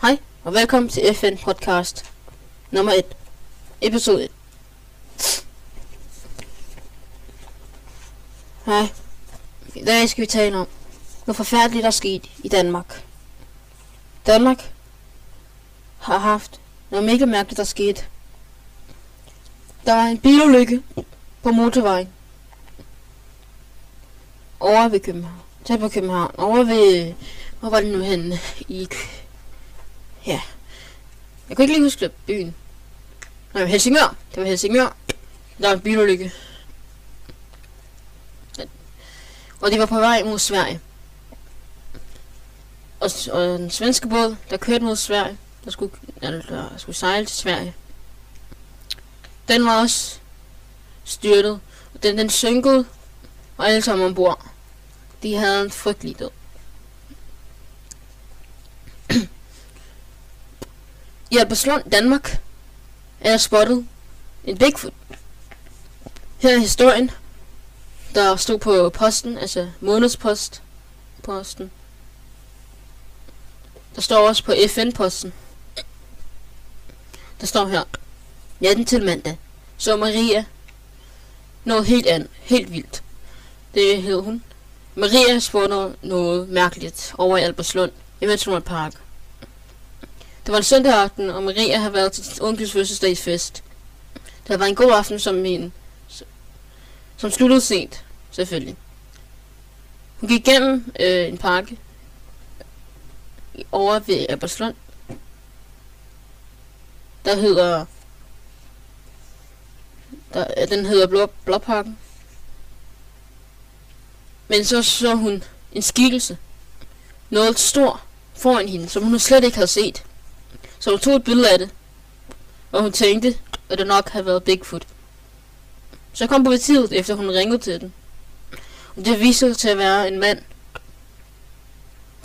Hej, og velkommen til FN podcast nummer 1, episode 1. Hej, i dag skal vi tale om, hvor forfærdeligt der er sket i Danmark. Danmark har haft noget mega mærkeligt, der skete. Der var en bilulykke på motorvejen. Over ved København. Tæt på København. Over ved... Hvor var det nu henne? I... Ja. Jeg kunne ikke lige huske byen. Nej, Helsingør. Det var Helsingør. Der var en bilulykke. Og det var på vej mod Sverige. Og, og den svenske båd, der kørte mod Sverige, der skulle, eller, der skulle sejle til Sverige. Den var også styrtet. Og den, den synkede, og alle sammen ombord. De havde en frygtelig død. I Albertslund, Danmark, er jeg spottet en Bigfoot. Her er historien, der stod på posten, altså månedspost posten. Der står også på FN-posten. Der står her, natten til mandag, så Maria noget helt andet, helt vildt. Det hed hun. Maria spurgte noget mærkeligt over i Albertslund, i Ventrummer Park. Det var en søndag aften, og Maria havde været til sin onkels fødselsdagsfest. Det var en god aften som min, som sluttede sent, selvfølgelig. Hun gik igennem øh, en park over ved Albertslund. Der hedder... Der, den hedder Blå, Blåparken. Men så så hun en skikkelse. Noget stor foran hende, som hun slet ikke havde set. Så hun tog et billede af det. Og hun tænkte, at det nok havde været Bigfoot. Så kom politiet, efter hun ringede til den. Og det viste sig til at være en mand.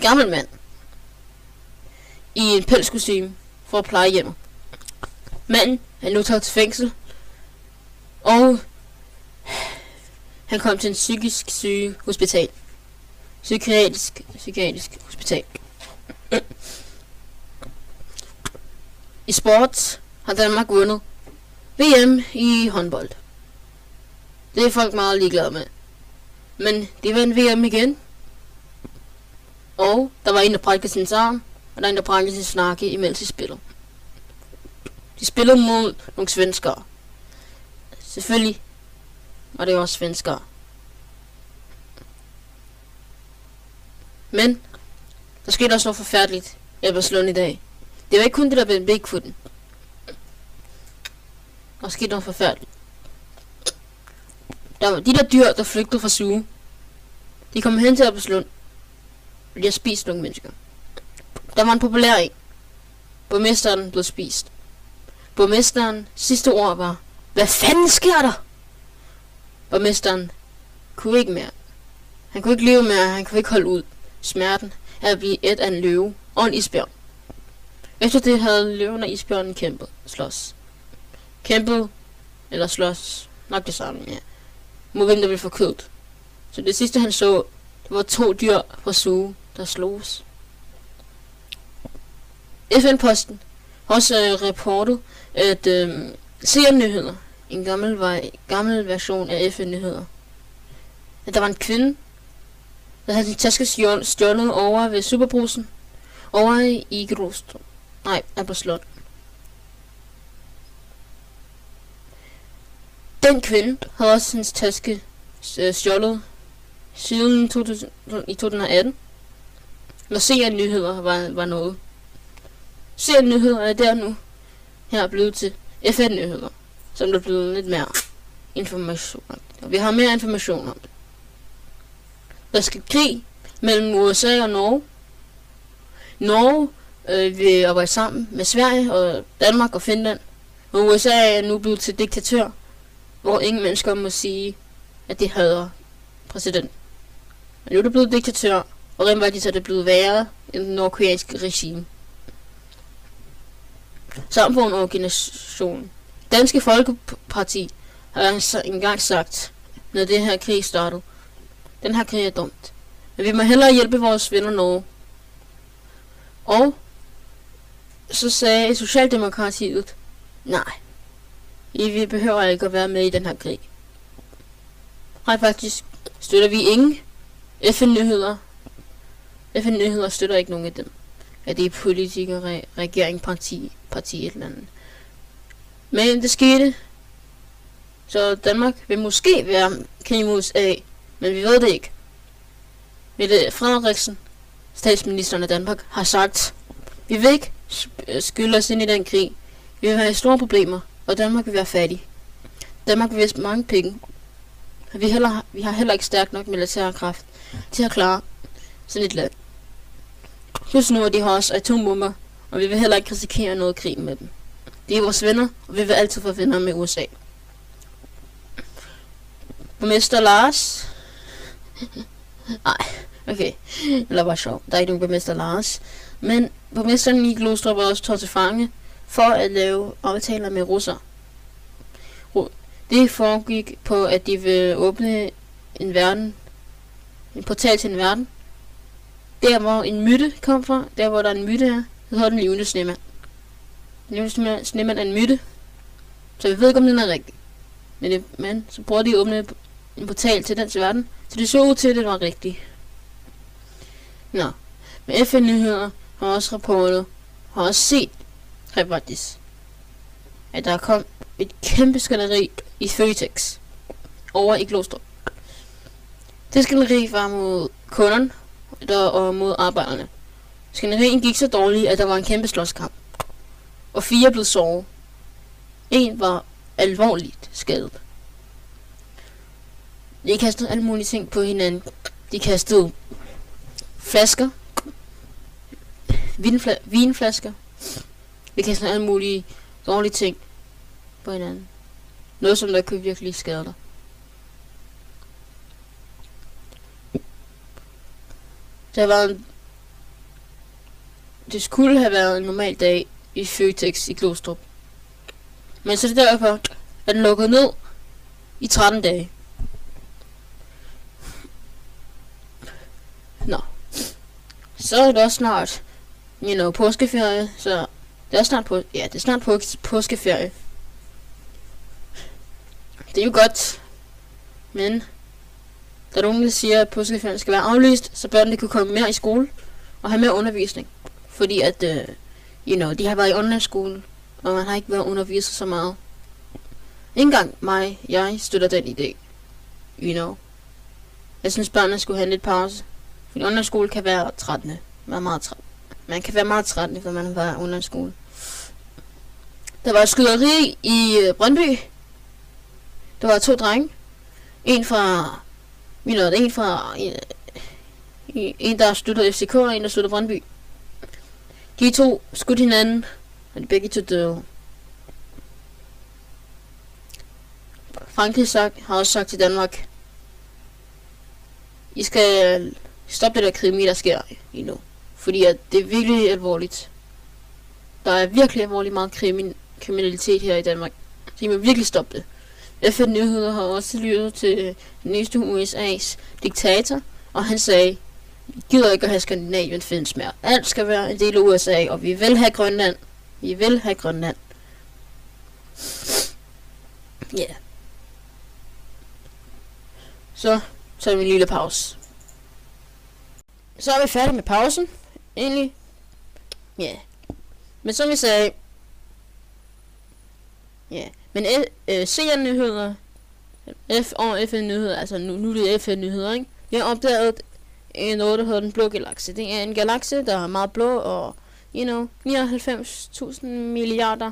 Gammel mand. I en pelskostyme for at pleje hjemme. Manden er nu taget til fængsel. Og han kom til en psykisk syge hospital. Psykiatrisk, psykiatrisk hospital. I sport har Danmark vundet VM i håndbold. Det er folk meget ligeglade med. Men de vandt VM igen. Og der var en, der brækkede sin arm, og der er en, der brækkede sin snakke imens de spillede. De spillede mod nogle svenskere. Selvfølgelig var det også svenskere. Men der skete også noget forfærdeligt i Barcelona i dag. Det var ikke kun det, der blev Bigfooten. Der skete noget forfærdeligt. Der var de der dyr, der flygtede fra suge. De kom hen til Abbeslund. Og de har spist nogle mennesker. Der var en populær en. Borgmesteren blev spist. Borgmesteren sidste ord var, hvad fanden sker der? Borgmesteren kunne ikke mere. Han kunne ikke leve mere, han kunne ikke holde ud. Smerten af at blive et af en løve og en isbjørn. Efter det havde løven og isbjørnen kæmpet, slås. Kæmpet, eller slås, nok det samme, ja. Mod hvem der ville få kødet. Så det sidste han så, det var to dyr fra suge, der sloges. FN-posten har også øh, reportet, at øh, nyheder en gammel, vej, gammel version af FN-nyheder, at der var en kvinde, der havde sin taske stjålet over ved Superbrusen, over i Grostrup. Nej, er på slot. Den kvinde havde også hendes taske øh, stjålet siden 2000, i 2018. Når ser nyheder var, var noget. Serien nyheder er der nu her blevet til FN-nyheder, som der er blevet lidt mere information om. Og vi har mere information om det. Der skal krig mellem USA og Norge. Norge øh, vil arbejde sammen med Sverige og Danmark og Finland. Og USA er nu blevet til diktatør, hvor ingen mennesker må sige, at de hader præsident. Men nu er det blevet diktatør, og rent faktisk er det blevet værre end den nordkoreanske regime. Samfundsorganisation. Danske Folkeparti har altså engang sagt, når det her krig startede, den her krig er dumt. Men vi må hellere hjælpe vores venner Norge. Og så sagde Socialdemokratiet, nej, vi behøver ikke at være med i den her krig. Nej, faktisk støtter vi ingen FN-nyheder. FN-nyheder støtter ikke nogen af dem. At det er politikere, regering, parti, parti et eller andet. Men det skete. Så Danmark vil måske være krig mod USA, men vi ved det ikke. Mette Frederiksen, statsministeren af Danmark, har sagt, vi vil ikke Øh, skylder os ind i den krig. Vi vil have store problemer, og Danmark vil være fattig. Danmark vil have mange penge. Vi, heller, vi har heller ikke stærk nok militærkraft til at klare sådan et land. Plus nu, de har også atombomber, og vi vil heller ikke risikere noget krig med dem. De er vores venner, og vi vil altid få venner med USA. Borgmester Lars. Nej, okay. Eller var sjov. Der er ikke nogen borgmester Lars. Men borgmesteren i Glostrup er også taget til fange for at lave aftaler med russer. Det foregik på, at de vil åbne en verden, en portal til en verden. Der hvor en myte kom fra, der hvor der er en myte her, så hedder den levende snemand. Den levende snemand er en myte, så vi ved ikke om den er rigtig. Men, det, men så prøver de at åbne en portal til den til verden, så det så ud til, at det var rigtigt. Nå, men FN-nyheder har også rapportet, har også set, faktisk, at der kom et kæmpe skænderi i Føtex over i Glostrup. Det skænderi var mod kunderne der, og mod arbejderne. Skænderien gik så dårligt, at der var en kæmpe slåskamp. Og fire blev såret. En var alvorligt skadet. De kastede alle mulige ting på hinanden. De kastede flasker, vinfla vinflasker. kan kastede alle mulige dårlige ting på hinanden. Noget, som der kunne virkelig skade dig. Der var en... Det skulle have været en normal dag i Føtex i Glostrup. Men så det derfor, at den lukkede ned i 13 dage. Nå. Så er det også snart, you know, påskeferie, så det er snart på, ja, det er snart på, påskeferie. Det er jo godt, men der nogen, der siger, at påskeferien skal være aflyst, så børnene kan komme mere i skole og have mere undervisning. Fordi at, uh, you know, de har været i online-skole, og man har ikke været undervist så meget. Ikke engang mig, jeg støtter den idé. You know. Jeg synes, børnene skulle have lidt pause. Fordi online-skole kan være trættende. Man er meget træt. Man kan være meget træt, når man har været online-skole. Der var skyderi i øh, Brøndby. Der var to drenge. En fra... Vi nåede en fra... Øh, en, en der støtter FCK, og en der støtter Brøndby. De to skudt hinanden, og de begge to døde. Frankrig sagt, har også sagt til Danmark, I skal stoppe det der krimi, der sker lige nu. Fordi at det er virkelig alvorligt. Der er virkelig alvorligt meget krimin kriminalitet her i Danmark. Så I må virkelig stoppe det. FN Nyheder har også lyttet til den næste USA's diktator, og han sagde, vi gider ikke at have Skandinavien findes mere. Alt skal være en del af USA, og vi vil have Grønland. Vi vil have Grønland. Ja. Yeah. Så tager vi en lille pause. Så er vi færdige med pausen. Egentlig. Ja. Yeah. Men som jeg sagde, Ja, men øh, øh CN-nyheder, F og FN-nyheder, altså nu, nu er det FN-nyheder, ikke? Vi har opdaget en noget, der hedder den blå galakse. Det er en galakse, der er meget blå og, you know, 99.000 milliarder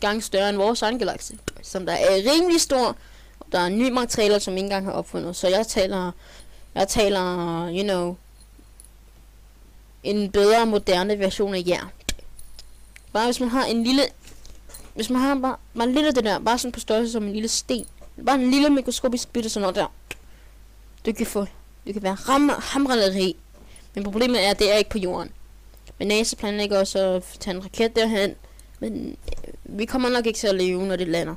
gange større end vores egen galakse. Som der er rimelig stor. Der er nye materialer, som ikke engang har opfundet. Så jeg taler, jeg taler, you know, en bedre, moderne version af jer. Bare hvis man har en lille hvis man har bare, bare lidt af det der, bare sådan på størrelse som en lille sten. Bare en lille mikroskopisk bitte sådan noget der. Du kan få, du kan være ram, hamrende Men problemet er, at det er ikke på jorden. Men NASA planlægger også at tage en raket derhen. Men øh, vi kommer nok ikke til at leve, når det lander.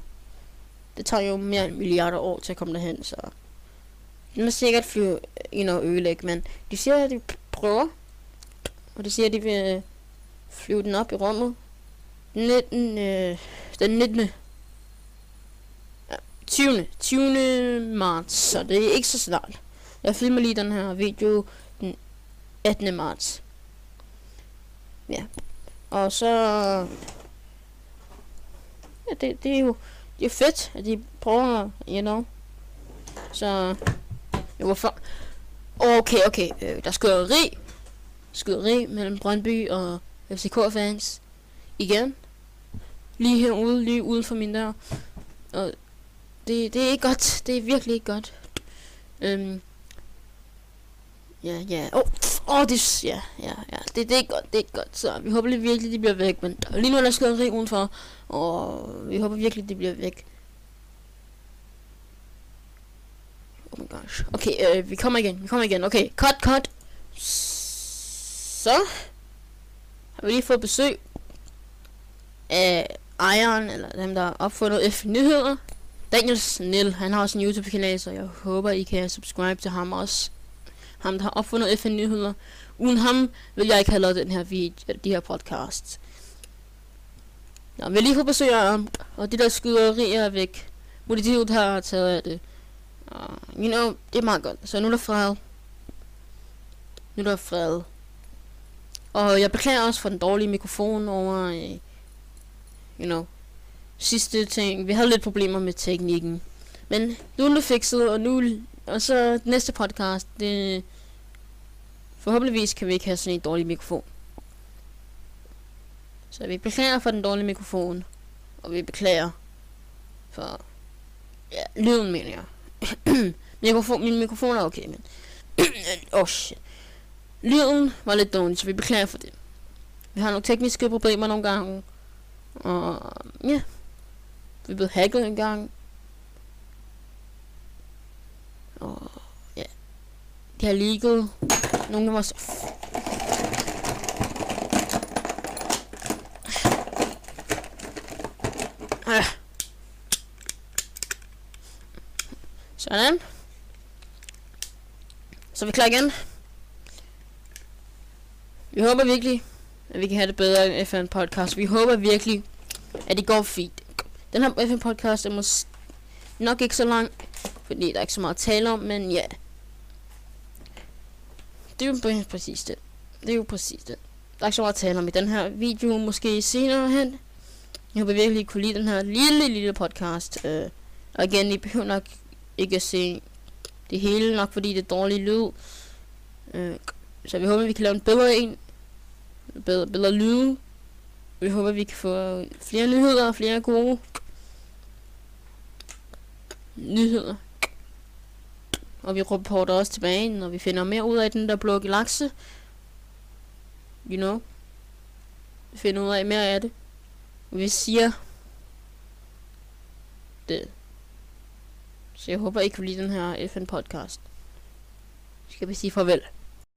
Det tager jo mere end milliarder år til at komme derhen, så... Det må sikkert flyve ind og ødelægge, men de siger, at de prøver. Og det siger, at de vil øh, flyve den op i rummet. 19, øh, den 19. Ja, 20. 20. marts, så det er ikke så snart. Jeg filmer lige den her video den 18. marts. Ja. Og så... Ja, det, det er jo det er fedt, at de prøver, you know. Så... Ja, hvorfor? Okay, okay. Øh, der skal rig skyderi mellem Brøndby og FCK-fans. Igen. Lige herude, lige uden for min dør. Og det, det er ikke godt. Det er virkelig ikke godt. Øhm. Ja, ja. Åh, oh, oh, det, ja, ja, ja. Det, det er godt, det er godt. Så vi håber lige virkelig, de bliver væk. Men lige nu er der skyderi udenfor. Og vi håber virkelig, de bliver væk. Oh my gosh. Okay, øh, vi kommer igen. Vi kommer igen. Okay, cut, cut. Så har vi lige fået besøg af ejeren, eller dem, der har opfundet F Nyheder. Daniel Snell, han har også en YouTube-kanal, så jeg håber, I kan subscribe til ham også. Ham, der har opfundet FN Nyheder. Uden ham vil jeg ikke have lavet den her video, de her podcast. Nå, vi lige fået besøg af ham, og det der skyderier er væk. Politiet har taget af det. Uh, you know, det er meget godt. Så nu er der fred. Nu er der fred. Og jeg beklager også for den dårlige mikrofon over, øh, you know, sidste ting. Vi havde lidt problemer med teknikken. Men nu er det fikset, og nu, og så næste podcast, det, forhåbentligvis kan vi ikke have sådan en dårlig mikrofon. Så vi beklager for den dårlige mikrofon, og vi beklager for, ja, lyden mener jeg. mikrofon, min mikrofon er okay, men, oh shit. Lyden var lidt dårlig, så vi beklager for det. Vi har nogle tekniske problemer nogle gange. Og ja, vi er hacket en gang. Og ja, de har ligget. nogle af vores... Ah. Sådan. Så vi klar igen. Vi håber virkelig, at vi kan have det bedre end FN podcast. Vi håber virkelig, at det går fint. Den her FN podcast er måske nok ikke så lang, fordi der er ikke så meget at tale om, men ja. Det er jo præcis det. Det er jo præcis det. Der er ikke så meget at tale om i den her video, måske senere hen. Jeg håber virkelig, I kunne lide den her lille, lille podcast. Uh, og igen, I behøver nok ikke at se det hele, nok fordi det er dårlig lyd. Uh, så vi håber, vi kan lave en bedre en. Bedre, bedre lyde. Vi håber, vi kan få flere nyheder og flere gode nyheder. Og vi rapporter også tilbage, når vi finder mere ud af den der blå galakse. You know. Vi finder ud af mere af det. Vi siger det. Så jeg håber, I kan lide den her FN podcast. Skal vi sige farvel.